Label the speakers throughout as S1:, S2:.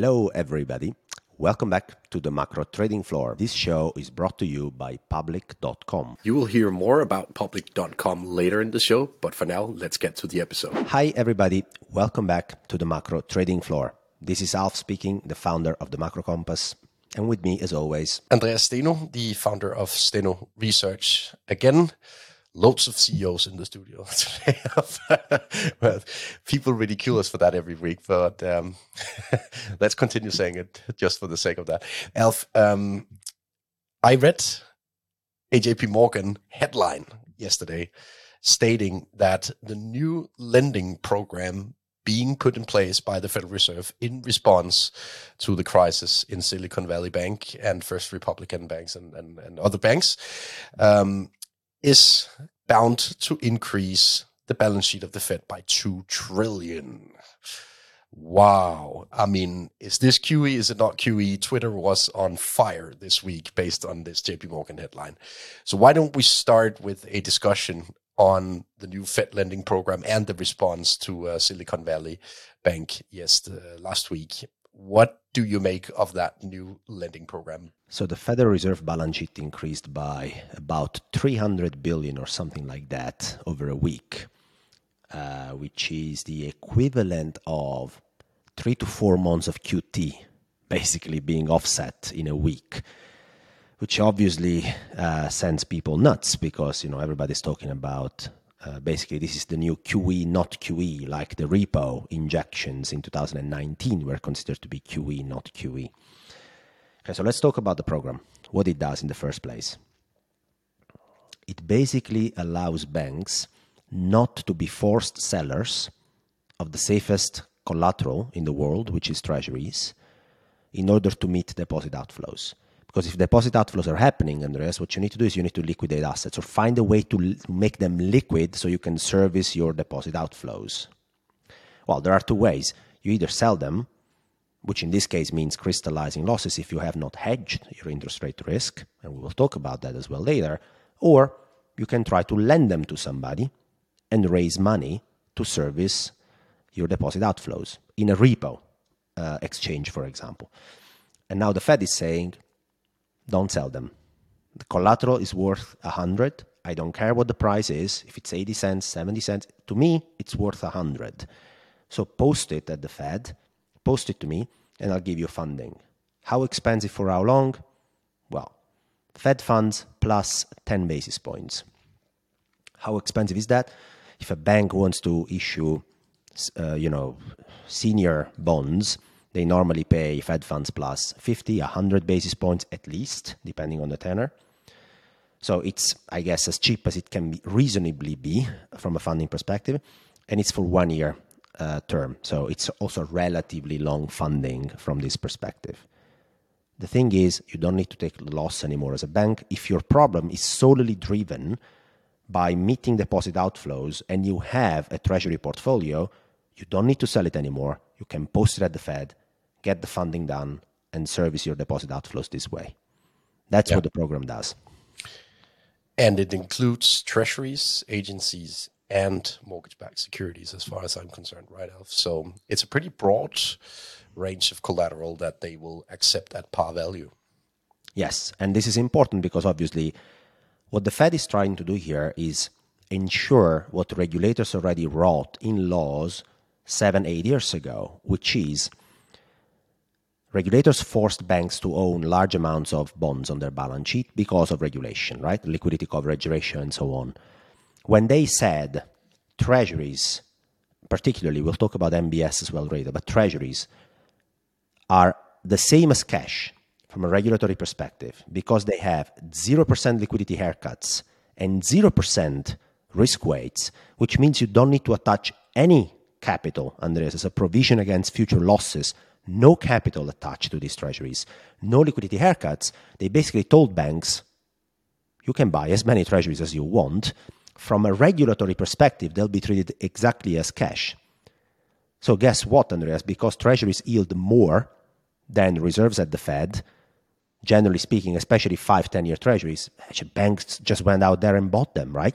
S1: Hello, everybody. Welcome back to the macro trading floor. This show is brought to you by public.com.
S2: You will hear more about public.com later in the show, but for now, let's get to the episode.
S1: Hi, everybody. Welcome back to the macro trading floor. This is Alf speaking, the founder of the Macro Compass. And with me, as always,
S3: Andreas Steno, the founder of Steno Research. Again, loads of CEOs in the studio today. well, people ridicule us for that every week, but um, let's continue saying it just for the sake of that. Alf, um, I read a JP Morgan headline yesterday stating that the new lending program being put in place by the Federal Reserve in response to the crisis in Silicon Valley Bank and First Republican banks and, and, and other banks um, is bound to increase the balance sheet of the Fed by 2 trillion. Wow. I mean, is this QE? Is it not QE? Twitter was on fire this week based on this JP Morgan headline. So why don't we start with a discussion on the new Fed lending program and the response to uh, Silicon Valley Bank yes uh, last week. What do you make of that new lending program?
S1: So the Federal Reserve balance sheet increased by about 300 billion or something like that over a week, uh, which is the equivalent of three to four months of QT basically being offset in a week which obviously uh, sends people nuts because you know everybody's talking about uh, basically this is the new QE, not QE, like the repo injections in 2019 were considered to be QE, not QE. Okay, so let's talk about the program, what it does in the first place. It basically allows banks not to be forced sellers of the safest collateral in the world, which is treasuries, in order to meet deposit outflows. Because if deposit outflows are happening, Andreas, what you need to do is you need to liquidate assets or find a way to make them liquid so you can service your deposit outflows. Well, there are two ways. You either sell them, which in this case means crystallizing losses if you have not hedged your interest rate risk, and we will talk about that as well later, or you can try to lend them to somebody and raise money to service your deposit outflows in a repo uh, exchange, for example. And now the Fed is saying, don't sell them. The collateral is worth a hundred. I don't care what the price is. If it's 80 cents, 70 cents, to me, it's worth a hundred. So post it at the Fed, post it to me, and I'll give you funding. How expensive for how long? Well, Fed funds plus 10 basis points. How expensive is that? If a bank wants to issue, uh, you know, senior bonds, they normally pay Fed funds plus 50, 100 basis points at least, depending on the tenor. So it's, I guess, as cheap as it can reasonably be from a funding perspective, and it's for one year Uh, term. So it's also relatively long funding from this perspective. The thing is, you don't need to take the loss anymore as a bank if your problem is solely driven by meeting deposit outflows and you have a treasury portfolio. You don't need to sell it anymore. You can post it at the Fed, get the funding done, and service your deposit outflows this way. That's yeah. what the program does.
S3: And it includes treasuries, agencies, and mortgage backed securities, as far as I'm concerned, right, Alf? So it's a pretty broad range of collateral that they will accept at par value.
S1: Yes. And this is important because obviously what the Fed is trying to do here is ensure what regulators already wrote in laws seven, eight years ago, which is regulators forced banks to own large amounts of bonds on their balance sheet because of regulation, right? Liquidity coverage ratio and so on. When they said treasuries, particularly, we'll talk about MBS as well later, but treasuries are the same as cash from a regulatory perspective because they have 0% liquidity haircuts and 0% risk weights, which means you don't need to attach any capital, Andreas, as a provision against future losses. No capital attached to these treasuries, no liquidity haircuts, they basically told banks, you can buy as many treasuries as you want. From a regulatory perspective, they'll be treated exactly as cash. So, guess what, Andreas? Because treasuries yield more than reserves at the Fed, generally speaking, especially five, 10 year treasuries, banks just went out there and bought them, right?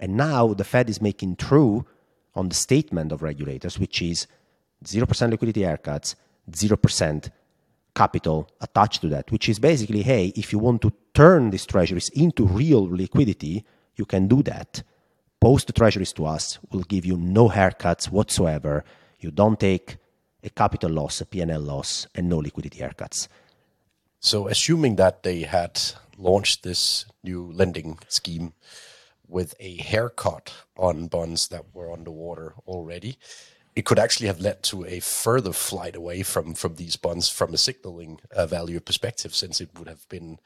S1: And now the Fed is making true on the statement of regulators, which is 0% liquidity haircuts, 0% capital attached to that, which is basically hey, if you want to turn these treasuries into real liquidity, you can do that. Post the treasuries to us, we'll give you no haircuts whatsoever. You don't take a capital loss, a P&L loss, and no liquidity haircuts.
S3: So, assuming that they had launched this new lending scheme with a haircut on bonds that were underwater already, it could actually have led to a further flight away from from these bonds from a signaling uh, value perspective, since it would have been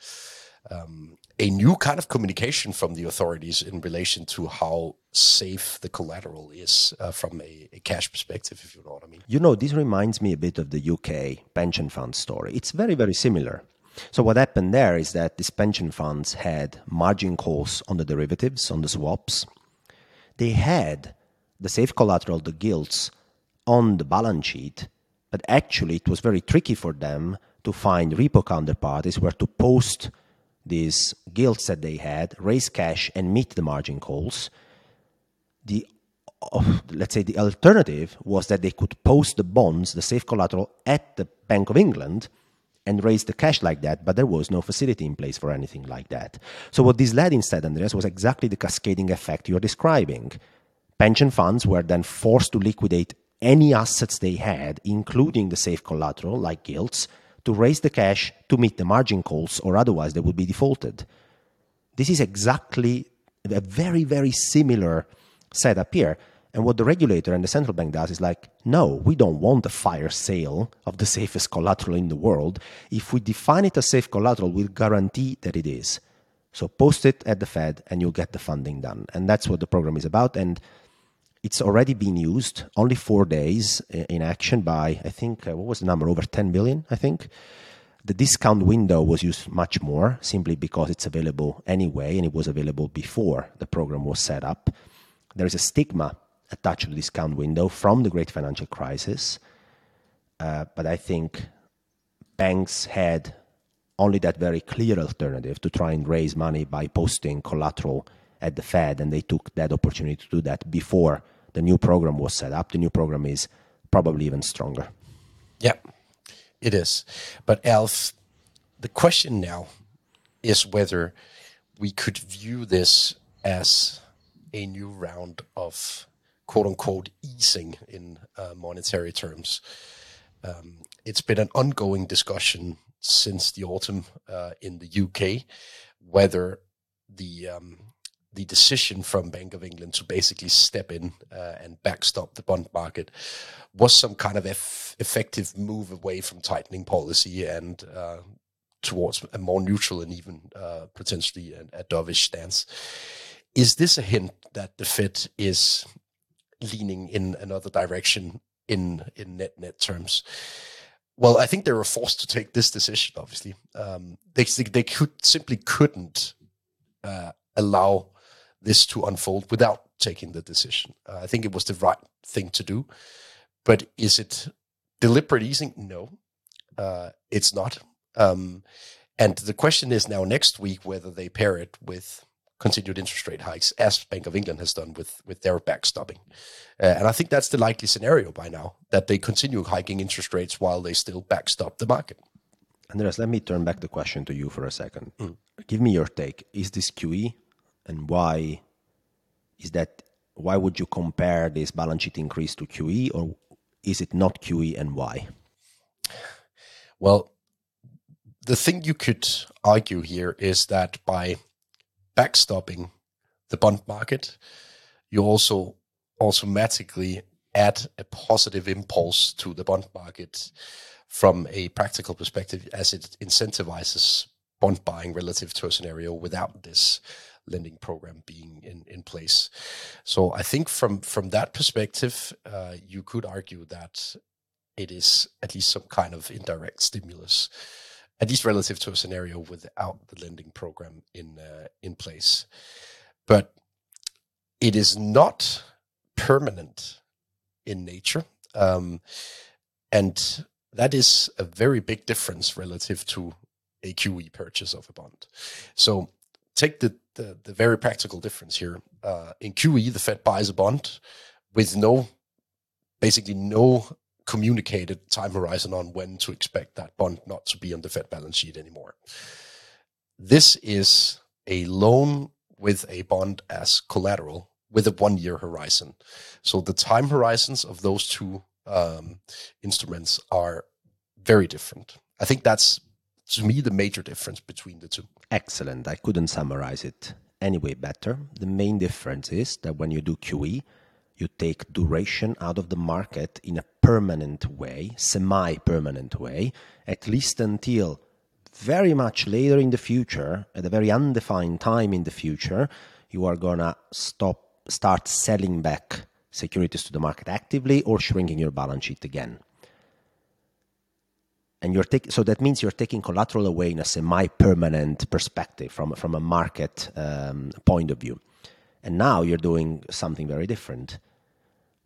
S3: um, a new kind of communication from the authorities in relation to how safe the collateral is uh, from a, a, cash perspective, if you know what I mean.
S1: You know, this reminds me a bit of the UK pension fund story. It's very, very similar. So, what happened there is that these pension funds had margin calls on the derivatives, on the swaps. They had the safe collateral, the gilts, on the balance sheet, but actually it was very tricky for them to find repo counterparties where to post these gilts that they had, raise cash, and meet the margin calls. The let's say the alternative was that they could post the bonds, the safe collateral, at the Bank of England and raise the cash like that, but there was no facility in place for anything like that. So what this led instead, Andreas, was exactly the cascading effect you're describing. Pension funds were then forced to liquidate any assets they had, including the safe collateral like gilts, to raise the cash to meet the margin calls, or otherwise they would be defaulted. This is exactly a very, very similar setup here. And what the regulator and the central bank does is like, no, we don't want a fire sale of the safest collateral in the world. If we define it as safe collateral, we'll guarantee that it is. So post it at the Fed and you'll get the funding done. And that's what the program is about. And it's already been used, only four days in action by, I think, uh, what was the number? Over 10 billion, I think. The discount window was used much more simply because it's available anyway and it was available before the program was set up. There is a stigma attached to the discount window from the great financial crisis. Uh, but I think banks had only that very clear alternative to try and raise money by posting collateral at the Fed, and they took that opportunity to do that before the new program was set up. The new program is probably even stronger.
S3: Yeah, it is. But Alf, the question now is whether we could view this as a new round of quote unquote easing in uh, monetary terms. Um, it's been an ongoing discussion since the autumn uh, in the UK whether the um, the decision from Bank of England to basically step in uh, and backstop the bond market was some kind of eff- effective move away from tightening policy and uh, towards a more neutral and even uh, potentially a, dovish stance. Is this a hint that the Fed is leaning in another direction in in net net terms? Well, I think they were forced to take this decision. Obviously, um, they they could simply couldn't uh, allow this to unfold without taking the decision. Uh, I think it was the right thing to do. But is it deliberate easing? No, uh, it's not. Um, and the question is now next week whether they pair it with continued interest rate hikes, as Bank of England has done with with their backstopping. Uh, and I think that's the likely scenario by now that they continue hiking interest rates while they still backstop the market.
S1: Andreas, let me turn back the question to you for a second. Mm. Give me your take. Is this QE and why is that why would you compare this balance sheet increase to QE or is it not QE and why?
S3: Well, the thing you could argue here is that by backstopping the bond market, you also automatically add a positive impulse to the bond market from a practical perspective as it incentivizes bond buying relative to a scenario without this lending program being in, in place. So I think from from that perspective, uh, you could argue that it is at least some kind of indirect stimulus, at least relative to a scenario without the lending program in uh, in place. But it is not permanent in nature, um, and that is a very big difference relative to a QE purchase of a bond. So take the the, the very practical difference here. Uh, in QE, the Fed buys a bond with no, basically no communicated time horizon on when to expect that bond not to be on the Fed balance sheet anymore. This is a loan with a bond as collateral with a one year horizon. So the time horizons of those two um, instruments are very different. I think that's to me the major difference between the two.
S1: Excellent. I couldn't summarize it anyway better. The main difference is that when you do QE, you take duration out of the market in a permanent way, semi permanent way, at least until very much later in the future, at a very undefined time in the future, you are to stop start selling back securities to the market actively or shrinking your balance sheet again. And you're taking so that means you're taking collateral away in a semi-permanent perspective from from a market um, point of view. And now you're doing something very different.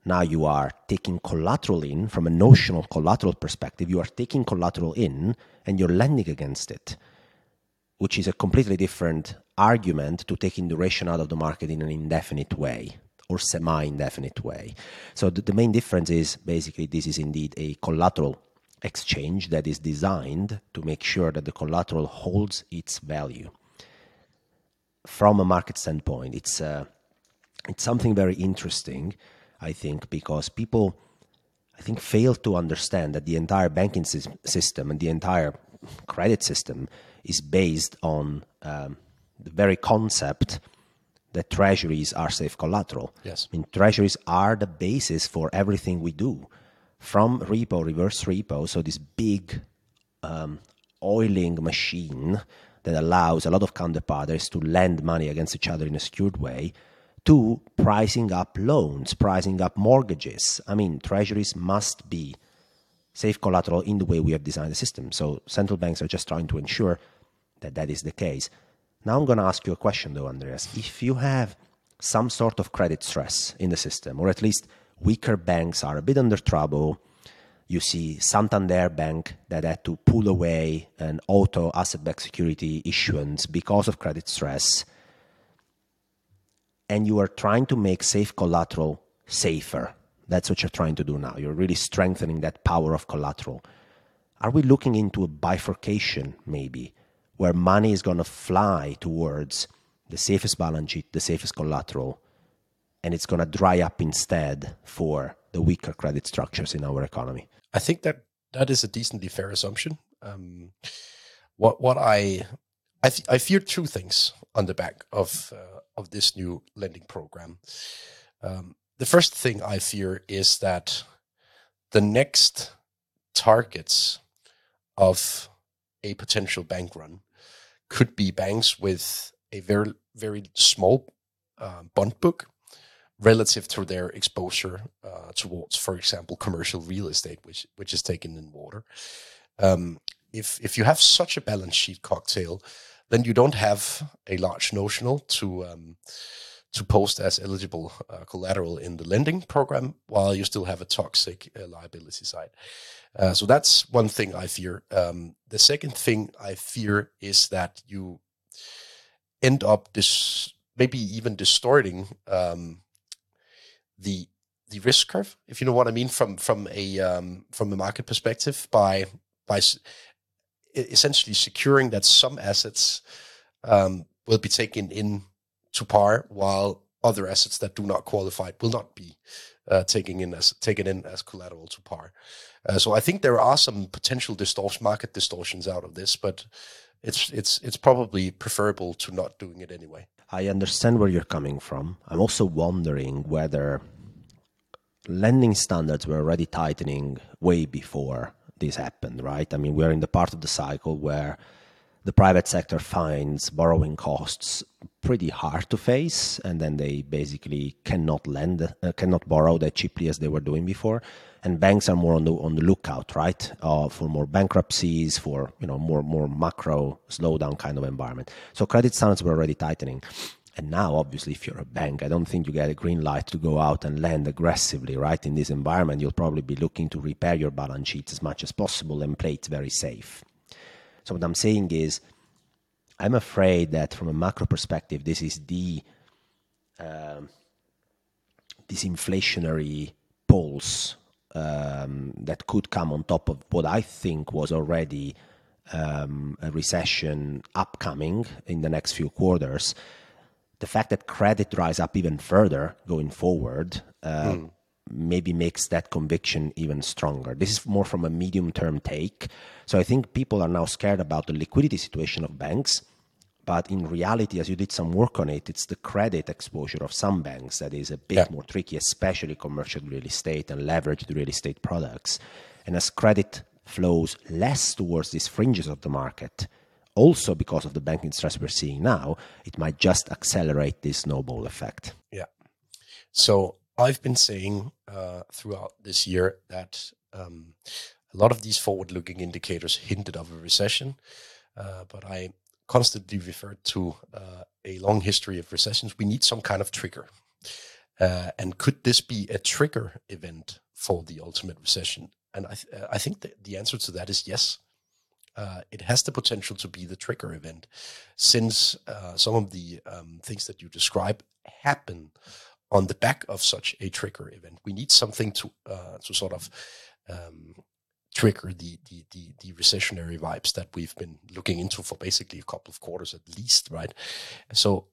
S1: Now you are taking collateral in from a notional collateral perspective. You are taking collateral in and you're lending against it, which is a completely different argument to taking duration out of the market in an indefinite way or semi indefinite way. So the, the, main difference is basically this is indeed a collateral exchange that is designed to make sure that the collateral holds its value. From a market standpoint, it's, uh, it's something very interesting, I think, because people, I think, fail to understand that the entire banking system and the entire credit system is based on um, the very concept that treasuries are safe collateral.
S3: Yes.
S1: I mean, treasuries are the basis for everything we do, from repo, reverse repo. So this big um, oiling machine that allows a lot of counterparties to lend money against each other in a secured way, to pricing up loans, pricing up mortgages. I mean, treasuries must be safe collateral in the way we have designed the system. So central banks are just trying to ensure that that is the case. Now I'm going to ask you a question, though, Andreas. If you have some sort of credit stress in the system, or at least weaker banks are a bit under trouble, you see Santander Bank that had to pull away an auto asset backed security issuance because of credit stress, and you are trying to make safe collateral safer. That's what you're trying to do now. You're really strengthening that power of collateral. Are we looking into a bifurcation, maybe, where money is going to fly towards the safest balance sheet, the safest collateral, and it's going to dry up instead for the weaker credit structures in our economy.
S3: I think that that is a decently fair assumption. Um, what what I I, th- I fear two things on the back of uh, of this new lending program. Um, the first thing I fear is that the next targets of a potential bank run could be banks with a very very small uh, bond book relative to their exposure uh, towards, for example, commercial real estate, which which is taken in water. Um, if if you have such a balance sheet cocktail, then you don't have a large notional to um, to post as eligible uh, collateral in the lending program, while you still have a toxic uh, liability side. Uh, so that's one thing I fear. Um, the second thing I fear is that you end up this maybe even distorting um, the the risk curve, if you know what I mean, from from a um, from a market perspective, by by essentially securing that some assets um, will be taken in to par, while other assets that do not qualify will not be uh, taken in as taken in as collateral to par. Uh, so I think there are some potential distortion, market distortions out of this, but it's it's it's probably preferable to not doing it anyway.
S1: I understand where you're coming from. I'm also wondering whether lending standards were already tightening way before this happened, right? I mean, we're in the part of the cycle where the private sector finds borrowing costs pretty hard to face, and then they basically cannot lend, uh, cannot borrow that cheaply as they were doing before. And banks are more on the on the lookout, right, uh, for more bankruptcies, for you know more more macro slowdown kind of environment. So credit standards were already tightening. And now, obviously, if you're a bank, I don't think you get a green light to go out and lend aggressively, right? In this environment, you'll probably be looking to repair your balance sheet as much as possible and play it very safe. So what I'm saying is, I'm afraid that from a macro perspective, this is the uh, this inflationary pulse um, that could come on top of what I think was already um, a recession upcoming in the next few quarters, the fact that credit dries up even further going forward uh, mm. maybe makes that conviction even stronger. This is more from a medium term take. So I think people are now scared about the liquidity situation of banks. But in reality, as you did some work on it, it's the credit exposure of some banks that is a bit yeah. more tricky, especially commercial real estate and leveraged real estate products. And as credit flows less towards these fringes of the market, also because of the banking stress we're seeing now, it might just accelerate this snowball effect.
S3: Yeah. So I've been saying uh, throughout this year that um, a lot of these forward looking indicators hinted of a recession, uh, but I constantly referred to uh, a long history of recessions. We need some kind of trigger. Uh, and could this be a trigger event for the ultimate recession? And I, th- I think that the answer to that is yes. Uh, it has the potential to be the trigger event, since uh, some of the um, things that you describe happen on the back of such a trigger event. We need something to uh, to sort of um, trigger the, the the the recessionary vibes that we've been looking into for basically a couple of quarters at least, right? So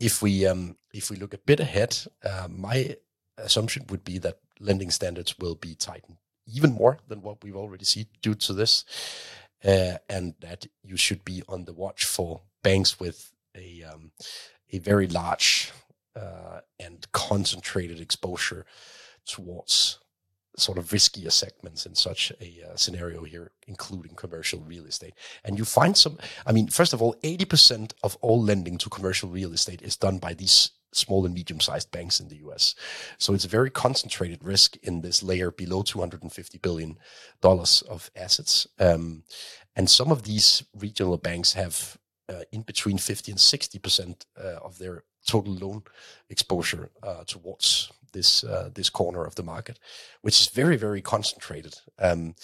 S3: if we um, if we look a bit ahead, uh, my assumption would be that lending standards will be tightened even more than what we've already seen due to this, uh, and that you should be on the watch for banks with a um, a very large uh, and concentrated exposure towards sort of riskier segments in such a uh, scenario here, including commercial real estate. And you find some, I mean, first of all, 80% of all lending to commercial real estate is done by these small and medium sized banks in the US. So it's a very concentrated risk in this layer below $250 billion of assets. Um, and some of these regional banks have uh, in between 50 and 60% uh, of their total loan exposure uh, towards this uh, this corner of the market, which is very, very concentrated. Um,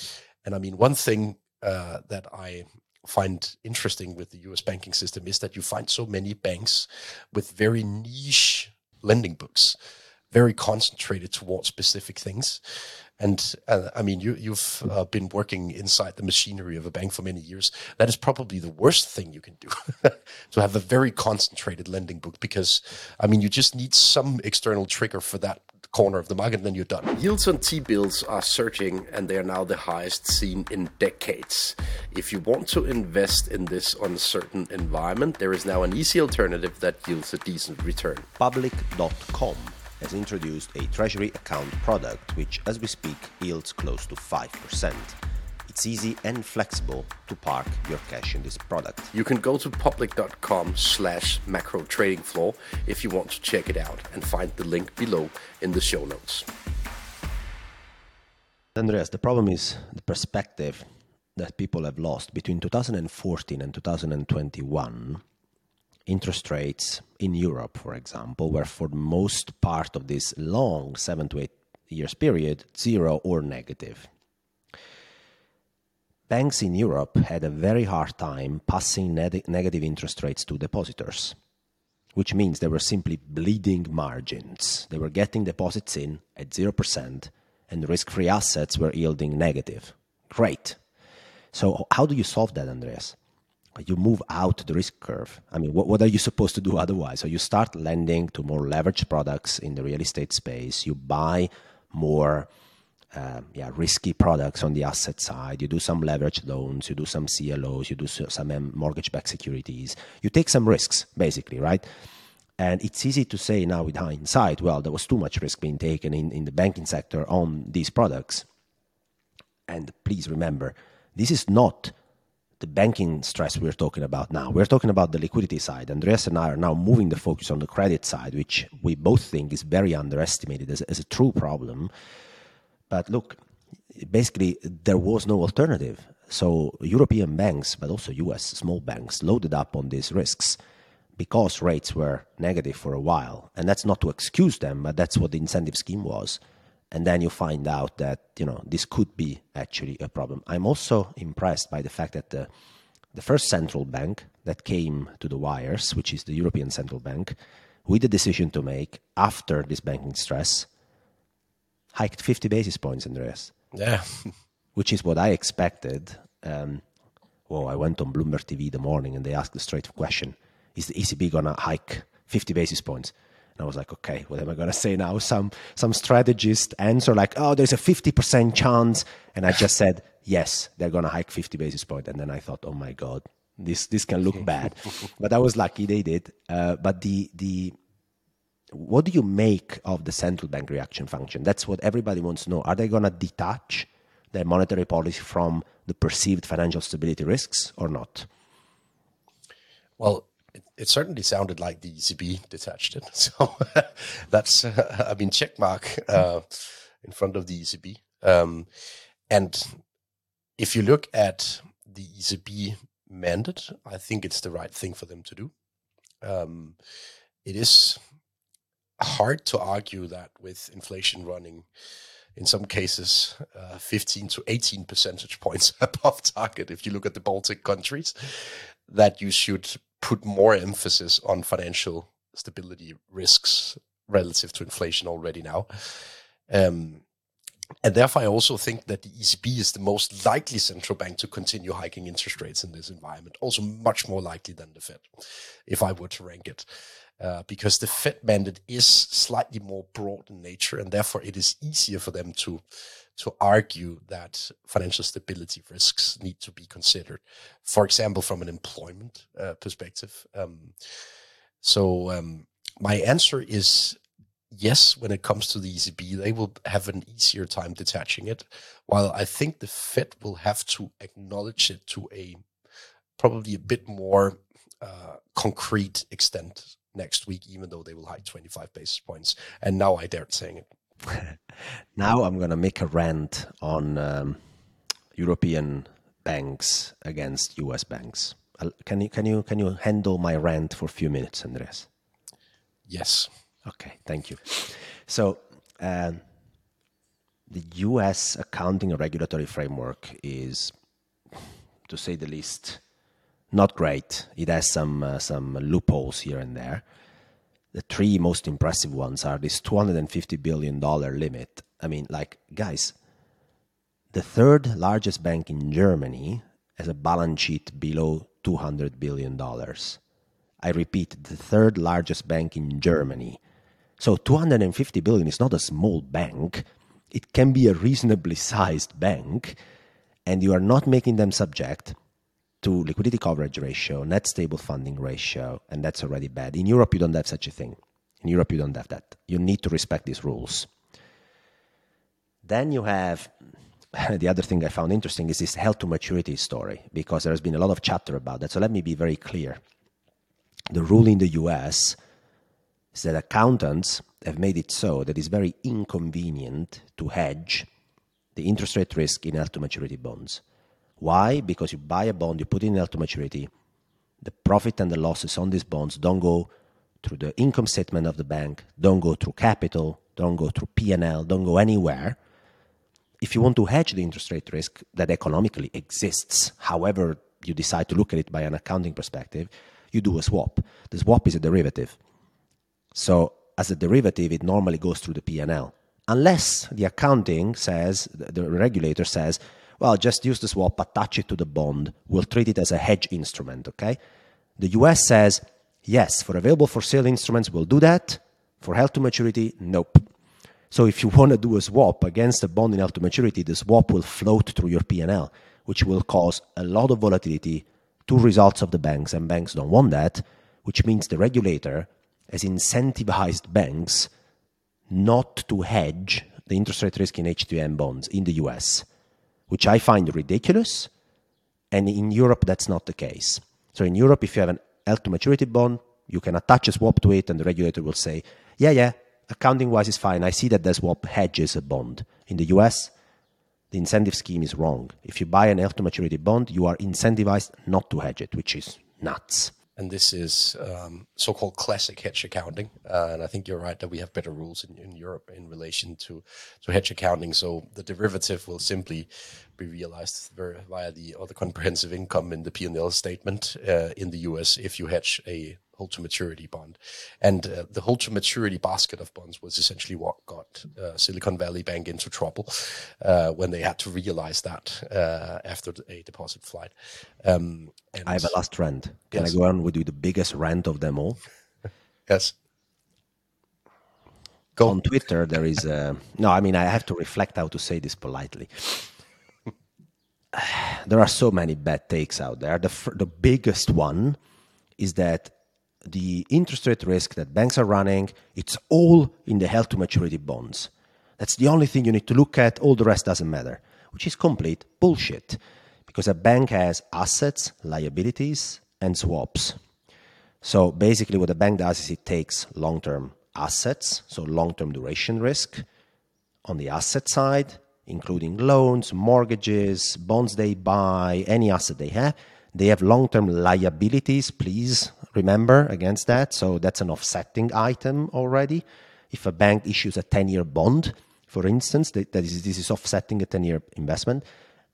S3: and I mean, one thing uh, that I find interesting with the US banking system is that you find so many banks with very niche lending books, very concentrated towards specific things. And uh, I mean, you, you've uh, been working inside the machinery of a bank for many years. That is probably the worst thing you can do to have a very concentrated lending book because, I mean, you just need some external trigger for that corner of the market, and then you're done.
S2: Yields on T bills are surging, and they are now the highest seen in decades. If you want to invest in this uncertain environment, there is now an easy alternative that yields a decent return.
S1: Public.com has introduced a treasury account product which, as we speak, yields close to 5%. It's easy and flexible to park your cash in this product.
S2: You can go to public.com slash macro trading floor if you want to check it out and find the link below in the show notes.
S1: Andreas, the problem is the perspective that people have lost between 2014 and 2021 interest rates in Europe, for example, were for most part of this long seven to eight years period zero or negative banks in Europe had a very hard time passing ne- negative interest rates to depositors, which means they were simply bleeding margins. They were getting deposits in at 0%, and risk free assets were yielding negative. Great. So, how do you solve that, Andreas? You move out the risk curve. I mean, what, what are you supposed to do otherwise? So, you start lending to more leveraged products in the real estate space, you buy more um, yeah, risky products on the asset side. You do some leverage loans, you do some CLOs, you do some um, mortgage-backed securities. You take some risks, basically, right? And it's easy to say now with hindsight, well, there was too much risk being taken in, in the banking sector on these products. And please remember, this is not the banking stress we're talking about now. We're talking about the liquidity side. Andreas and I are now moving the focus on the credit side, which we both think is very underestimated as, as a true problem. But look, basically, there was no alternative. So European banks, but also US small banks, loaded up on these risks because rates were negative for a while. And that's not to excuse them, but that's what the incentive scheme was. And then you find out that, you know, this could be actually a problem. I'm also impressed by the fact that the, the first central bank that came to the wires, which is the European Central Bank, with the decision to make after this banking stress, hiked 50 basis points, Andreas.
S3: Yeah.
S1: which is what I expected. Um, well, I went on Bloomberg TV the morning and they asked the straight question: Is the ECB gonna hike 50 basis points? And I was like, okay, what am I gonna say now? Some some strategist answer like, oh, there's a 50% chance, and I just said yes, they're gonna hike 50 basis points, and then I thought, oh my god, this this can look bad, but I was lucky they did. Uh, but the the what do you make of the central bank reaction function? That's what everybody wants to know. Are they gonna detach? their monetary policy from the perceived financial stability risks or not?
S3: Well, it, certainly sounded like the ECB detached it. So that's, uh, I mean, check mark uh, in front of the ECB. Um, and if you look at the ECB mandate, I think it's the right thing for them to do. Um, it is hard to argue that with inflation running in some cases uh, 15 to 18 percentage points above target if you look at the baltic countries that you should put more emphasis on financial stability risks relative to inflation already now um, and therefore, I also think that the ECB is the most likely central bank to continue hiking interest rates in this environment. Also, much more likely than the Fed, if I were to rank it uh, because the Fed mandate is slightly more broad in nature, and therefore it is easier for them to to argue that financial stability risks need to be considered. For example, from an employment uh, perspective. Um, so um, my answer is yes. When it comes to the ECB, they will have an easier time detaching it, while I think the Fed will have to acknowledge it to a probably a bit more uh, concrete extent next week, even though they will hike 25 basis points. And now I dare saying it.
S1: Now I'm going to make a rant on um, European banks against US banks. Can you can you can you handle my rant for a few minutes, Andreas?
S3: Yes.
S1: Okay, thank you. So, uh, the U.S. accounting and regulatory framework is, to say the least, not great. It has some uh, some loopholes here and there. The three most impressive ones are this 250 billion dollar limit. I mean, like guys, the third largest bank in Germany has a balance sheet below 200 billion dollars. I repeat, the third largest bank in Germany. So 250 billion is not a small bank. It can be a reasonably sized bank, and you are not making them subject to liquidity coverage ratio, net stable funding ratio, and that's already bad. In Europe, you don't have such a thing. In Europe, you don't have that. You need to respect these rules. Then you have the other thing I found interesting is this held to maturity story because there has been a lot of chatter about that. So let me be very clear. The rule in the US is that accountants have made it so that it's very inconvenient to hedge the interest rate risk in held to maturity bonds. Why? Because you buy a bond, you put it in to maturity. The profit and the losses on these bonds don't go through the income statement of the bank, don't go through capital, don't go through P&L, don't go anywhere. If you want to hedge the interest rate risk that economically exists, however you decide to look at it by an accounting perspective, you do a swap. The swap is a derivative. So as a derivative, it normally goes through the P&L. Unless the accounting says, the regulator says, well, just use the swap, attach it to the bond. We'll treat it as a hedge instrument, okay? The US says, yes, for available for sale instruments, we'll do that. For held to maturity, nope. So if you want to do a swap against a bond in held to maturity, the swap will float through your P&L, which will cause a lot of volatility to results of the banks, and banks don't want that, which means the regulator has incentivized banks not to hedge the interest rate risk in HTM bonds in the US which I find ridiculous. And in Europe, that's not the case. So in Europe, if you have an held to maturity bond, you can attach a swap to it, and the regulator will say, yeah, yeah, accounting wise is fine. I see that the swap hedges a bond. In the US, the incentive scheme is wrong. If you buy an held to maturity bond, you are incentivized not to hedge it, which is nuts
S3: and this is um, so-called classic hedge accounting. Uh, and I think you're right that we have better rules in, in Europe in relation to, to hedge accounting. So the derivative will simply be realized via the other comprehensive income in the P&L statement uh, in the US if you hedge a hold to maturity bond. And uh, the hold to maturity basket of bonds was essentially what got uh, Silicon Valley Bank into trouble uh, when they had to realize that uh, after a deposit flight. Um,
S1: I have a last rant. Can
S3: Yes.
S1: I go on with you the biggest rant of them all?
S3: yes. Go.
S1: on Twitter, there is a, no. I mean, I have to reflect how to say this politely. there are so many bad takes out there. The the biggest one is that the interest rate risk that banks are running, it's all in the held to maturity bonds. That's the only thing you need to look at. All the rest doesn't matter, which is complete bullshit. Because a bank has assets, liabilities, and swaps. So basically, what a bank does is it takes long term assets, so long term duration risk on the asset side, including loans, mortgages, bonds they buy, any asset they have. They have long term liabilities, please remember against that. So that's an offsetting item already. If a bank issues a 10 year bond, for instance, that, is, this is offsetting a 10 year investment.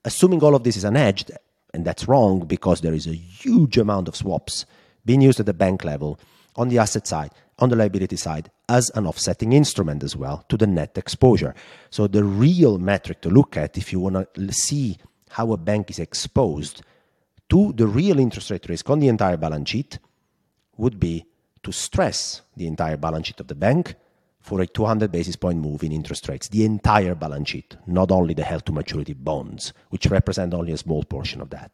S1: Assuming all of this is unhedged, and that's wrong because there is a huge amount of swaps being used at the bank level on the asset side, on the liability side, as an offsetting instrument as well to the net exposure. So, the real metric to look at if you want to see how a bank is exposed to the real interest rate risk on the entire balance sheet would be to stress the entire balance sheet of the bank for a 200 basis point move in interest rates, the entire balance sheet, not only the held to maturity bonds, which represent only a small portion of that.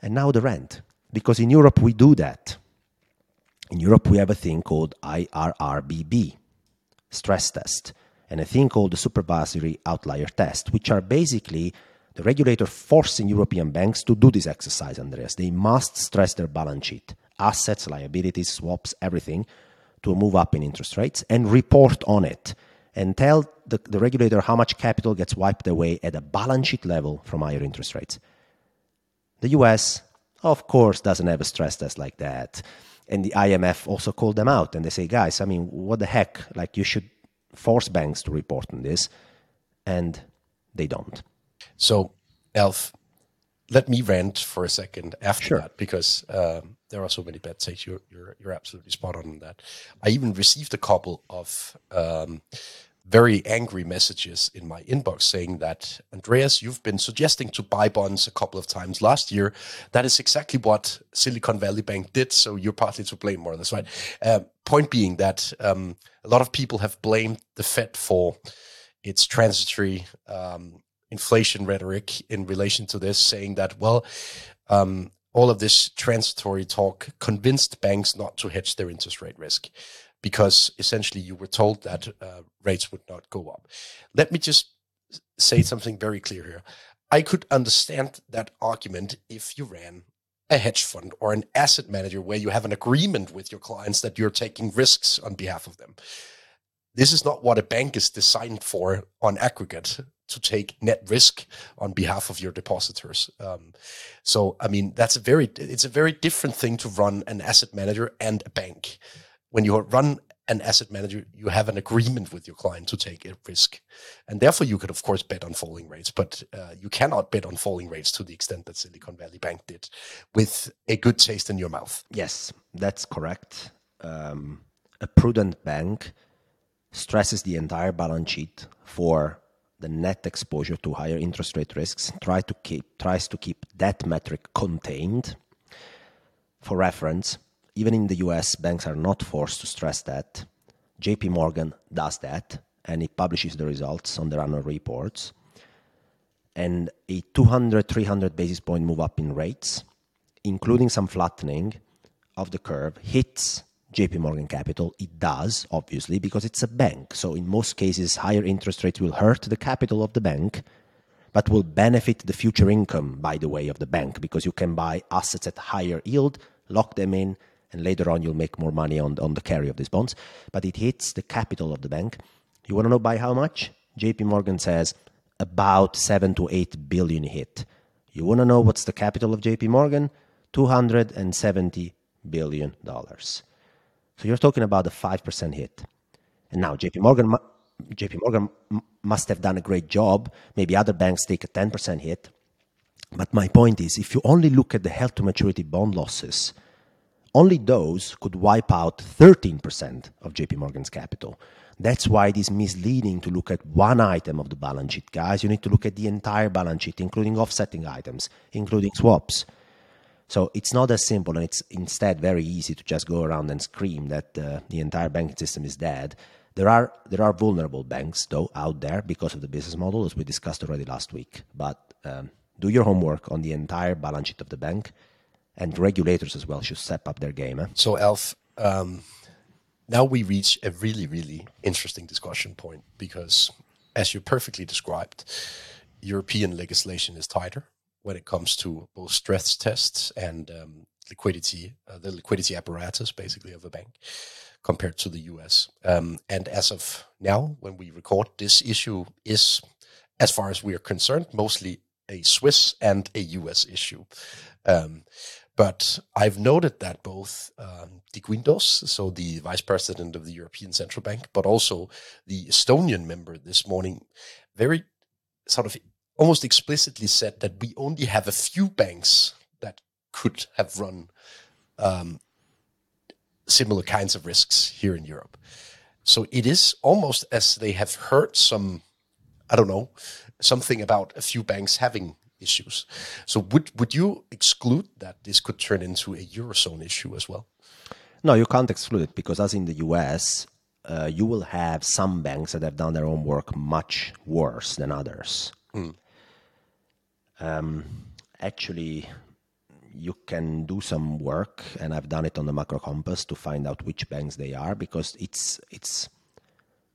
S1: And now the rent, because in Europe we do that. In Europe we have a thing called IRRBB, stress test, and a thing called the supervisory outlier test, which are basically the regulator forcing European banks to do this exercise, Andreas. They must stress their balance sheet, assets, liabilities, swaps, everything, to move up in interest rates and report on it and tell the, the regulator how much capital gets wiped away at a balance sheet level from higher interest rates. The US, of course, doesn't have a stress test like that. And the IMF also called them out and they say, guys, I mean, what the heck? Like, you should force banks to report on this. And they don't.
S3: So, Alf, let me rant for a second after
S1: Sure.
S3: that because um, there are so many bad takes. You're, you're you're absolutely spot on in that. I even received a couple of um, very angry messages in my inbox saying that Andreas, you've been suggesting to buy bonds a couple of times last year. That is exactly what Silicon Valley Bank did. So you're partly to blame, more or less, right? Uh, point being that um, a lot of people have blamed the Fed for its transitory um, inflation rhetoric in relation to this, saying that, well, um, all of this transitory talk convinced banks not to hedge their interest rate risk because essentially you were told that uh, rates would not go up. Let me just say something very clear here. I could understand that argument if you ran a hedge fund or an asset manager where you have an agreement with your clients that you're taking risks on behalf of them. This is not what a bank is designed for on aggregate to take net risk on behalf of your depositors. Um, so, I mean, that's a very it's a very different thing to run an asset manager and a bank. When you run an asset manager, you have an agreement with your client to take a risk, and therefore you could, of course, bet on falling rates. But uh, you cannot bet on falling rates to the extent that Silicon Valley Bank did, with a good taste in your mouth.
S1: Yes, that's correct. Um, a prudent bank stresses the entire balance sheet for the net exposure to higher interest rate risks. Try to keep tries to keep that metric contained. For reference, even in the US, banks are not forced to stress that. JP Morgan does that, and it publishes the results on their annual reports. And a 200, 300 basis point move up in rates, including some flattening of the curve, hits JP Morgan Capital. It does, obviously, because it's a bank. So, in most cases, higher interest rates will hurt the capital of the bank, but will benefit the future income, by the way, of the bank, because you can buy assets at higher yield, lock them in, and later on you'll make more money on, on the carry of these bonds. But it hits the capital of the bank. You want to know by how much? JP Morgan says about 7 to 8 billion hit. You want to know what's the capital of JP Morgan? 270 billion dollars. So you're talking about a 5% hit. And now JP Morgan JP Morgan must have done a great job. Maybe other banks take a 10% hit. But my point is if you only look at the held to maturity bond losses only those could wipe out 13% of JP Morgan's capital. That's why it is misleading to look at one item of the balance sheet, guys. You need to look at the entire balance sheet, including offsetting items, including swaps. So it's not as simple, and it's instead very easy to just go around and scream that uh, the entire banking system is dead. There are there are vulnerable banks though out there because of the business model, as we discussed already last week. But um, do your homework on the entire balance sheet of the bank, and regulators as well should step up their game. Eh?
S3: So, Alf, um, now we reach a really, really interesting discussion point because, as you perfectly described, European legislation is tighter when it comes to both stress tests and um, liquidity, uh, the liquidity apparatus, basically, of a bank compared to the US. Um, and as of now, when we record, this issue is, as far as we are concerned, mostly a Swiss and a US issue. Um, but I've noted that both um, De Guindos, so the vice president of the European Central Bank, but also the Estonian member this morning, very sort of almost explicitly said that we only have a few banks that could have run um, similar kinds of risks here in Europe. So it is almost as they have heard some, I don't know, something about a few banks having issues. So would would you exclude that this could turn into a eurozone issue as well?
S1: No, you can't exclude it because, as in the US, uh, you will have some banks that have done their own work much worse than others. Mm. Um, actually, you can do some work, and I've done it on the macro compass to find out which banks they are because it's it's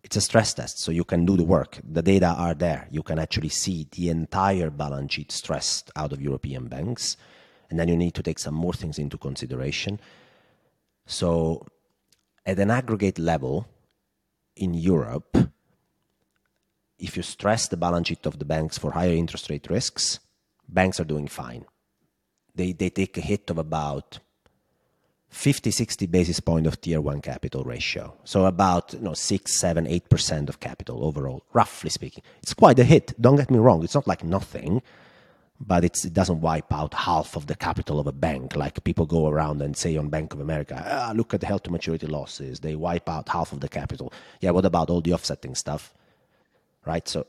S1: it's a stress test, so you can do the work. The data are there. You can actually see the entire balance sheet stressed out of European banks. And then you need to take some more things into consideration. So, at an aggregate level in Europe, if you stress the balance sheet of the banks for higher interest rate risks, banks are doing fine. They, they take a hit of about 50, 60 basis point of tier one capital ratio. So about you know, 6, 7, 8% of capital overall, roughly speaking. It's quite a hit. Don't get me wrong. It's not like nothing, but it doesn't wipe out half of the capital of a bank. Like people go around and say on Bank of America, ah, look at the held to maturity losses. They wipe out half of the capital. Yeah, what about all the offsetting stuff? Right? So,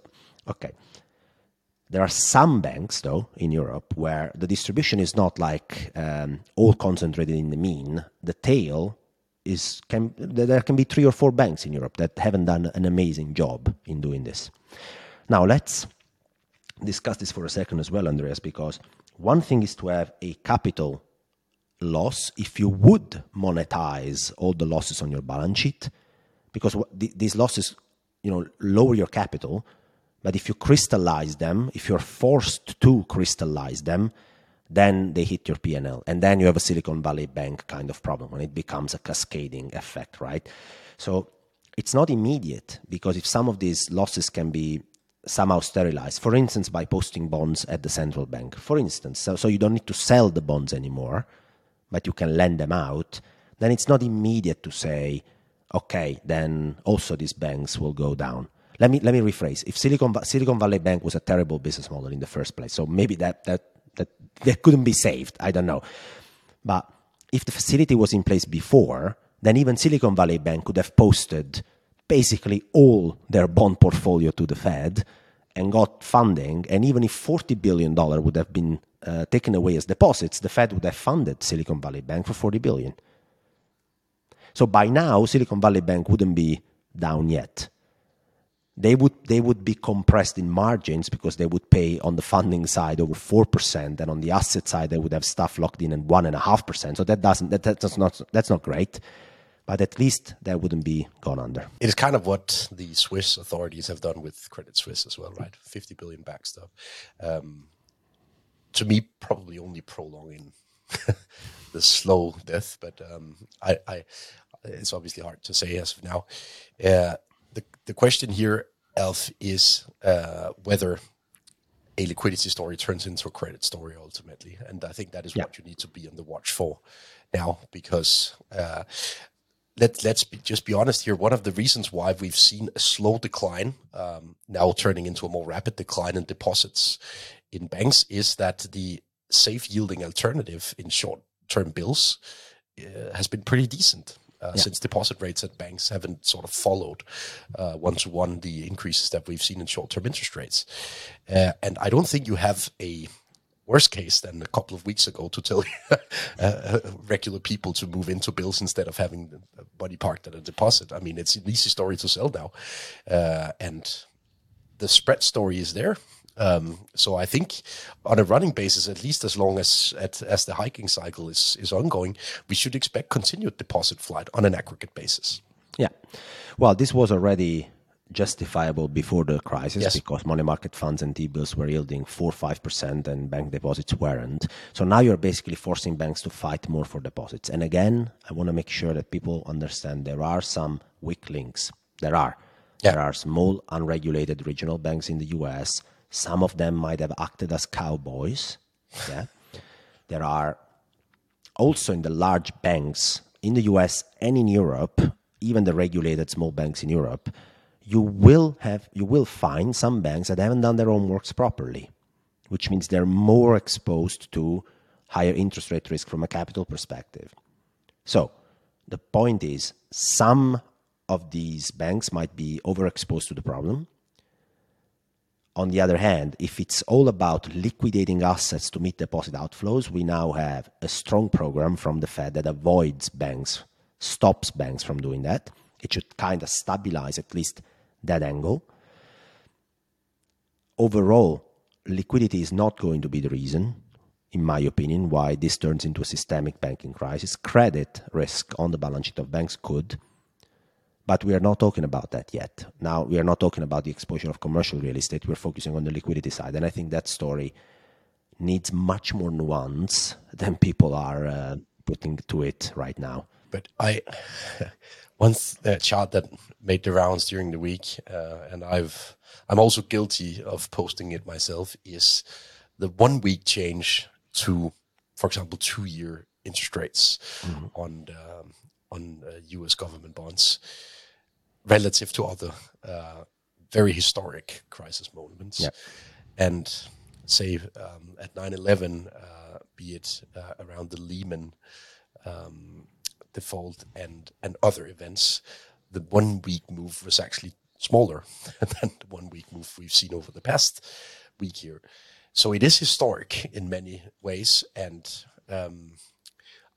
S1: okay. There are some banks, though, in Europe where the distribution is not like um, all concentrated in the mean. The tail is can there can be three or four banks in Europe that haven't done an amazing job in doing this. Now let's discuss this for a second as well, Andreas, because one thing is to have a capital loss if you would monetize all the losses on your balance sheet, because these losses, you know, lower your capital, but if you crystallize them, if you're forced to crystallize them, then they hit your PL. And then you have a Silicon Valley Bank kind of problem and it becomes a cascading effect, right? So it's not immediate because if some of these losses can be somehow sterilized, for instance, by posting bonds at the central bank, for instance, so, so you don't need to sell the bonds anymore, but you can lend them out, then it's not immediate to say, okay, then also these banks will go down let me let me rephrase. If Silicon Silicon Valley Bank was a terrible business model in the first place, so maybe that that that that couldn't be saved. I don't know, but if the facility was in place before, then even Silicon Valley Bank could have posted basically all their bond portfolio to the Fed and got funding. And even if forty billion dollar would have been uh, taken away as deposits, the Fed would have funded Silicon Valley Bank for forty billion. So by now, Silicon Valley Bank wouldn't be down yet they would they would be compressed in margins because they would pay on the funding side over four percent, and on the asset side they would have stuff locked in at one and a half percent. So that doesn't that, that's not that's not great, but at least that wouldn't be gone under.
S3: It is kind of what the Swiss authorities have done with Credit Suisse as well, right? Fifty billion backstop. Um, to me, probably only prolonging the slow death, but um, I, I, it's obviously hard to say as of now. Uh, the, question here, Alf, is uh, whether a liquidity story turns into a credit story ultimately. And I think that is yeah. what you need to be on the watch for now, because uh, let, let's be, just be honest here. One of the reasons why we've seen a slow decline, um, now turning into a more rapid decline in deposits in banks, is that the safe yielding alternative in short term bills uh, has been pretty decent. Uh, Since deposit rates at banks haven't sort of followed one to one the increases that we've seen in short term interest rates. Uh, and I don't think you have a worse case than a couple of weeks ago to tell uh, regular people to move into bills instead of having the money parked at a deposit. I mean, it's an easy story to sell now. Uh, and the spread story is there. Um, so I think on a running basis, at least as long as at, as the hiking cycle is is ongoing, we should expect continued deposit flight on an aggregate basis.
S1: Yeah. Well, this was already justifiable before the crisis
S3: Yes.
S1: because money market funds and T-bills were yielding 4 5% and bank deposits weren't. So now you're basically forcing banks to fight more for deposits. And again, I want to make sure that people understand there are some weak links. There are.
S3: Yeah.
S1: There are small unregulated regional banks in the US. Some of them might have acted as cowboys. Yeah. there are also in the large banks in the US and in Europe, even the regulated small banks in Europe, you will have you will find some banks that haven't done their homeworks properly, which means they're more exposed to higher interest rate risk from a capital perspective. So the point is some of these banks might be overexposed to the problem. On the other hand, if it's all about liquidating assets to meet deposit outflows, we now have a strong program from the Fed that avoids banks, stops banks from doing that. It should kind of stabilize at least that angle. Overall, liquidity is not going to be the reason, in my opinion, why this turns into a systemic banking crisis. Credit risk on the balance sheet of banks could, but we are not talking about that yet. Now, we are not talking about the exposure of commercial real estate. We're focusing on the liquidity side. And I think that story needs much more nuance than people are uh, putting to it right now.
S3: But I once th- uh, chart that made the rounds during the week, uh, and I've I'm also guilty of posting it myself. Is the one week change to, for example, two year interest rates on um, on uh, U.S. government bonds relative to other uh, very historic crisis moments,
S1: Yeah.
S3: and say um, at 9/11, uh, be it uh, around the Lehman default and and other events, the one week move was actually smaller than the one week move we've seen over the past week here. So it is historic in many ways, and um,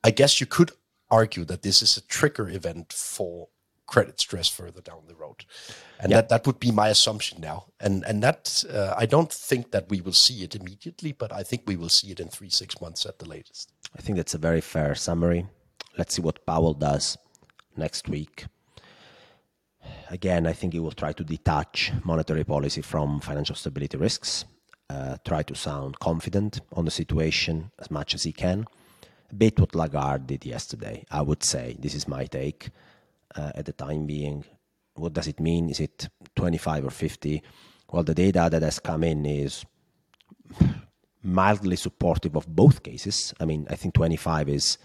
S3: I guess you could argue that this is a trigger event for credit stress further down the road, and that that would be my assumption now. And and that uh, I don't think that we will see it immediately, but I think we will see it in three six months at the latest.
S1: I think that's a very fair summary. Let's see what Powell does next week. Again, I think he will try to detach monetary policy from financial stability risks, uh, try to sound confident on the situation as much as he can. A bit what Lagarde did yesterday, I would say. This is my take at the time being. What does it mean? Is it 25 or 50? Well, the data that has come in is mildly supportive of both cases. I mean, I think 25 is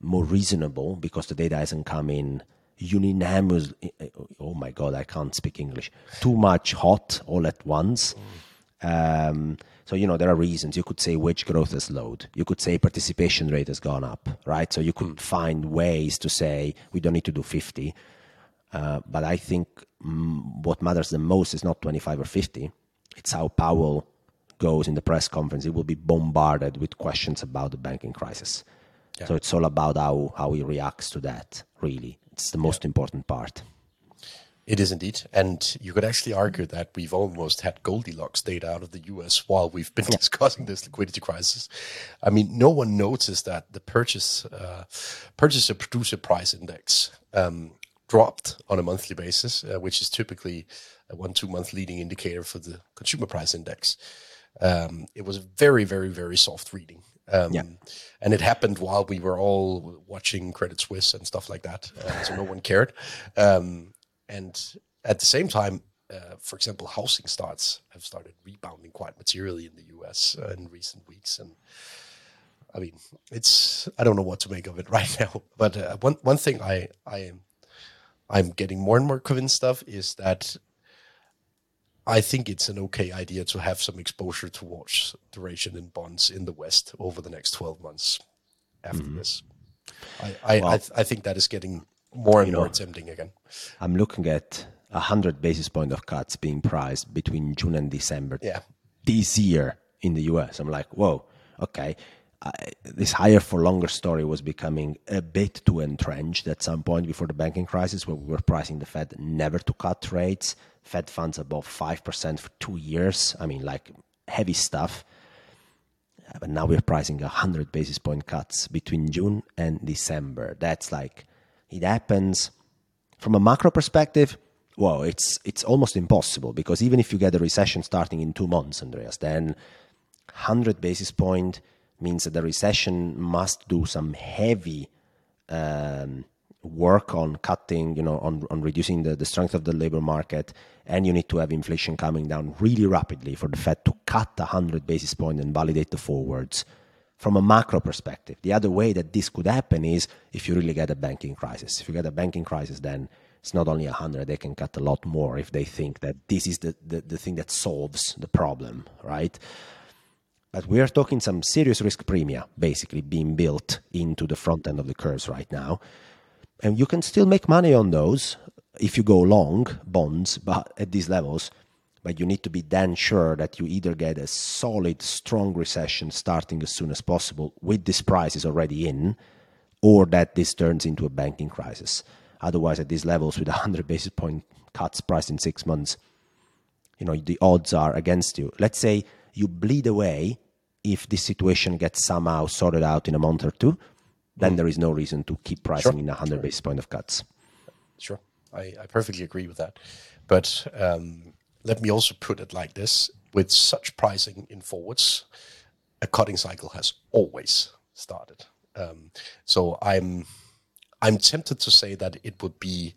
S1: more reasonable because the data hasn't come in unanimously. Oh my God, I can't speak English. Too much hot all at once. Um, so, you know, there are reasons. You could say wage growth has slowed. You could say participation rate has gone up, right? So you could find ways to say we don't need to do 50. Uh, but I think mm, what matters the most is not 25 or 50. It's how Powell goes in the press conference. He will be bombarded with questions about the banking crisis. So it's all about how, how he reacts to that, really. It's the most important part.
S3: It is indeed. And you could actually argue that we've almost had Goldilocks data out of the US while we've been discussing this liquidity crisis. I mean, no one noticed that the purchase uh, purchaser producer price index um, dropped on a monthly basis, uh, which is typically a one, two month leading indicator for the consumer price index. Um, it was a very, very, very soft reading. Um,
S1: Yeah.
S3: And it happened while we were all watching Credit Suisse and stuff like that. Uh, so no one cared. Um, and at the same time, uh, for example, housing starts have started rebounding quite materially in the US uh, in recent weeks. And I mean, it's, I don't know what to make of it right now. But uh, one, one thing I, I am, I'm getting more and more convinced of is that I think it's an okay idea to have some exposure towards duration in bonds in the West over the next 12 months after this. I I, well, I, th- I, think that is getting more and more know, tempting again.
S1: I'm looking at 100 basis point of cuts being priced between June and December
S3: yeah.
S1: this year in the US. I'm like, whoa, okay. Uh, this higher for longer story was becoming a bit too entrenched at some point before the banking crisis, where we were pricing the Fed never to cut rates, Fed funds above 5% for two years. I mean, like heavy stuff. But now we're pricing 100 basis point cuts between June and December. That's like, it happens. From a macro perspective well, it's it's almost impossible because even if you get a recession starting in two months, Andreas, then 100 basis point means that the recession must do some heavy um, work on cutting, you know, on, on reducing the, the strength of the labor market, and you need to have inflation coming down really rapidly for the Fed to cut 100 basis point and validate the forwards from a macro perspective. The other way that this could happen is if you really get a banking crisis. If you get a banking crisis, then it's not only 100 they can cut a lot more if they think that this is the, the, the thing that solves the problem right but we are talking some serious risk premia basically being built into the front end of the curves right now and you can still make money on those if you go long bonds but at these levels but you need to be then sure that you either get a solid strong recession starting as soon as possible with these prices already in or that this turns into a banking crisis Otherwise, at these levels, with 100 basis point cuts priced in six months, you know the odds are against you. Let's say you bleed away if this situation gets somehow sorted out in a month or two, then mm. there is no reason to keep pricing sure. in 100 sure. basis point of cuts.
S3: Sure, I, I perfectly agree with that. But um, let me also put it like this: with such pricing in forwards, a cutting cycle has always started. Um, so I'm I'm tempted to say that it would be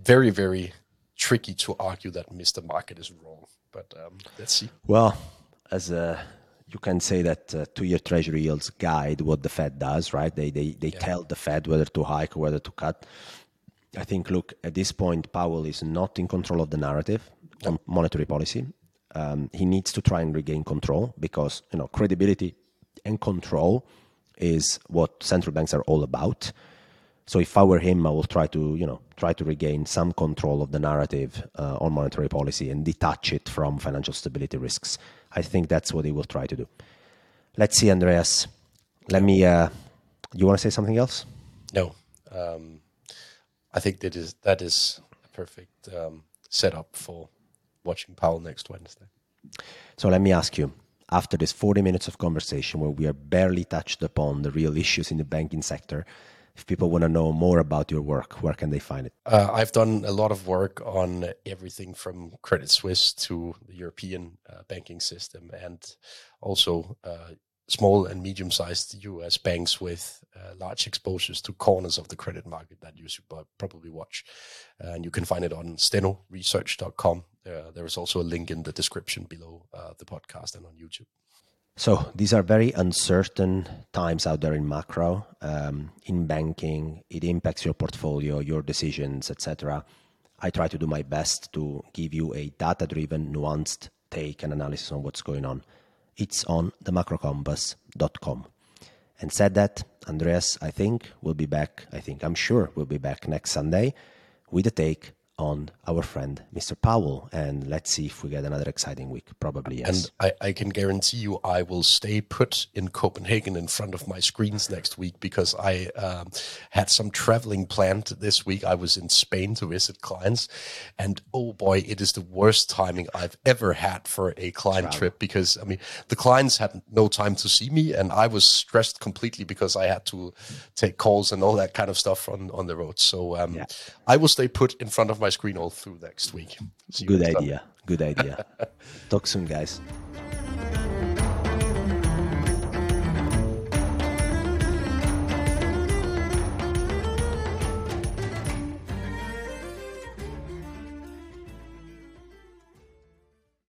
S3: very, very tricky to argue that Mr. Market is wrong. But um, let's see.
S1: Well, as a you can say that uh, two-year Treasury yields guide what the Fed does, right? They they they yeah. tell the Fed whether to hike or whether to cut. I think, look, at this point, Powell is not in control of the narrative on monetary policy. Um, he needs to try and regain control because you know credibility and control is what central banks are all about. So if I were him, I will try to, you know, try to regain some control of the narrative uh, on monetary policy and detach it from financial stability risks. I think that's what he will try to do. Let's see, Andreas. Let me. Uh, you want to say something else?
S3: No. Um, I think that is that is a perfect um, setup for watching Powell next Wednesday.
S1: So let me ask you. After this 40 minutes of conversation, where we are barely touched upon the real issues in the banking sector, if people want to know more about your work, where can they find it?
S3: Uh, I've done a lot of work on everything from Credit Suisse to the European uh, banking system and also uh, small and medium sized US banks with uh, large exposures to corners of the credit market that you should probably watch. And you can find it on stenoresearch.com. Uh, there is also a link in the description below uh, the podcast and on YouTube.
S1: So these are very uncertain times out there in macro, um, in banking. It impacts your portfolio, your decisions, etc. I try to do my best to give you a data-driven, nuanced take and analysis on what's going on. It's on themacrocompass.com. And said that, Andreas, I think we'll be back. I think I'm sure we'll be back next Sunday with a take on our friend Mr. Powell, and let's see if we get another exciting week. Probably yes.
S3: And I, I, can guarantee you, I will stay put in Copenhagen in front of my screens next week because I um, had some traveling planned this week. I was in Spain to visit clients, and oh boy, it is the worst timing I've ever had for a client Travel. trip because I mean the clients had no time to see me, and I was stressed completely because I had to take calls and all that kind of stuff on on the road. So um, yeah. I will stay put in front of my screen all through next week.
S1: See Good idea. Good idea. Talk soon, guys.